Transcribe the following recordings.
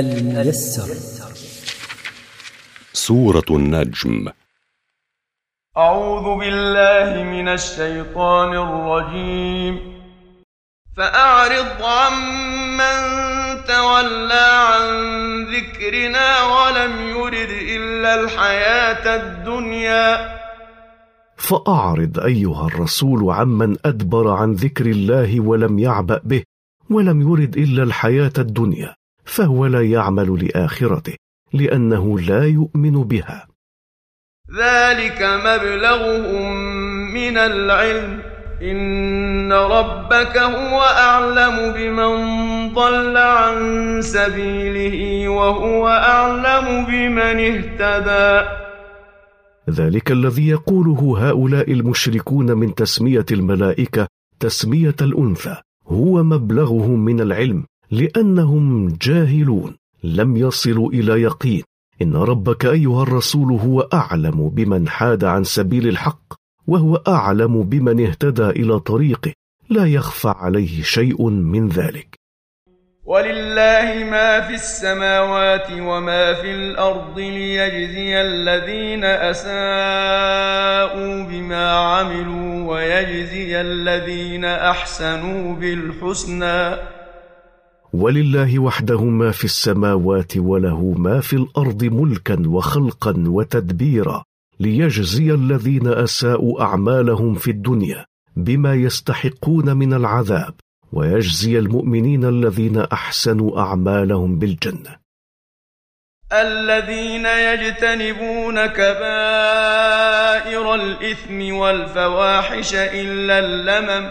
الميسر. سورة النجم. أعوذ بالله من الشيطان الرجيم. فأعرض عمن تولى عن ذكرنا ولم يرد إلا الحياة الدنيا. فأعرض أيها الرسول عمن أدبر عن ذكر الله ولم يعبأ به ولم يرد إلا الحياة الدنيا. فهو لا يعمل لآخرته لأنه لا يؤمن بها. ذلك مبلغهم من العلم. إن ربك هو أعلم بمن ضل عن سبيله وهو أعلم بمن اهتدى. ذلك الذي يقوله هؤلاء المشركون من تسمية الملائكة تسمية الأنثى هو مبلغهم من العلم. لأنهم جاهلون. لم يصلوا إلى يقين. إن ربك أيها الرسول هو أعلم بمن حاد عن سبيل الحق وهو أعلم بمن اهتدى إلى طريقه. لا يخفى عليه شيء من ذلك. ولله ما في السماوات وما في الأرض ليجزي الذين أساءوا بما عملوا ويجزي الذين أحسنوا بالحسنى. ولله وحده ما في السماوات وله ما في الأرض ملكا وخلقا وتدبيرا ليجزي الذين أساءوا أعمالهم في الدنيا بما يستحقون من العذاب ويجزي المؤمنين الذين أحسنوا أعمالهم بالجنة. الذين يجتنبون كبائر الإثم والفواحش إلا اللمم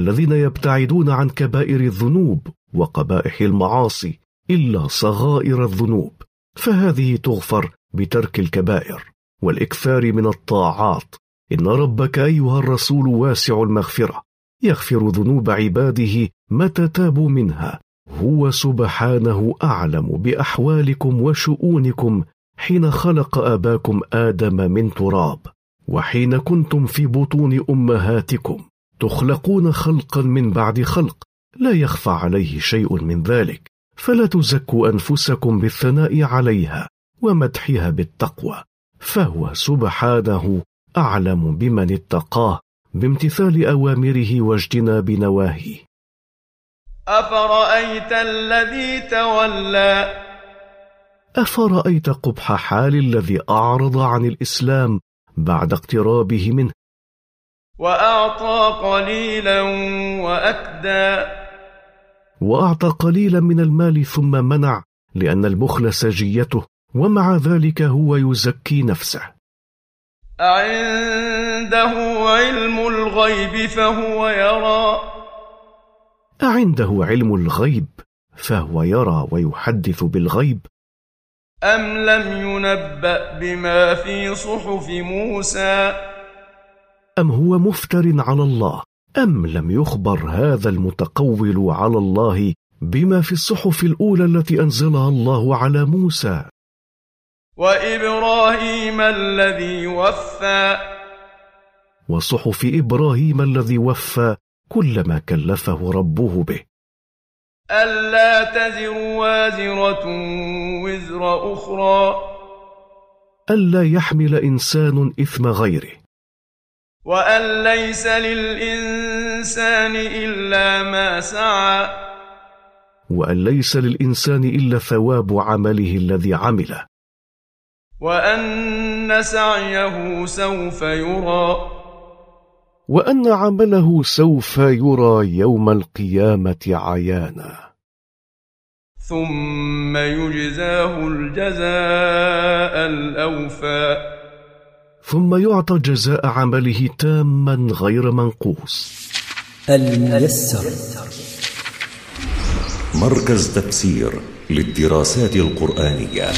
الذين يبتعدون عن كبائر الذنوب وقبائح المعاصي إلا صغائر الذنوب فهذه تغفر بترك الكبائر والإكثار من الطاعات. إن ربك أيها الرسول واسع المغفرة يغفر ذنوب عباده متى تابوا منها. هو سبحانه أعلم بأحوالكم وشؤونكم حين خلق آباكم آدم من تراب وحين كنتم في بطون أمهاتكم. تخلقون خلقا من بعد خلق لا يخفى عليه شيء من ذلك فلا تزكوا أنفسكم بالثناء عليها ومدحها بالتقوى فهو سبحانه أعلم بمن اتقاه بامتثال أوامره واجتناب نواهيه. أفرأيت الذي تولى؟ أفرأيت قبح حال الذي أعرض عن الإسلام بعد اقترابه منه؟ وأعطى قليلا واكدى وأعطى قليلا من المال ثم منع لأن البخل سجيته ومع ذلك هو يزكي نفسه. أعنده علم الغيب فهو يرى. أعنده علم الغيب فهو يرى ويحدث بالغيب. أم لم ينبأ بما في صحف موسى؟ أم هو مفتر على الله؟ أم لم يخبر هذا المتقول على الله بما في الصحف الأولى التي أنزلها الله على موسى؟ وإبراهيم الذي وفى. وصحف إبراهيم الذي وفى كل ما كلفه ربه به. ألا تزر وازرة وزر أخرى. ألا يحمل إنسان إثم غيره. وأن ليس للإنسان إلا ما سعى. وأن ليس للإنسان إلا ثواب عمله الذي عمله. وأن سعيه سوف يرى. وأن عمله سوف يرى يوم القيامة عيانا. ثم يجزاه الجزاء الأوفى. ثم يعطى جزاء عمله تاما غير منقوص. الميسر. مركز تفسير للدراسات القرآنية.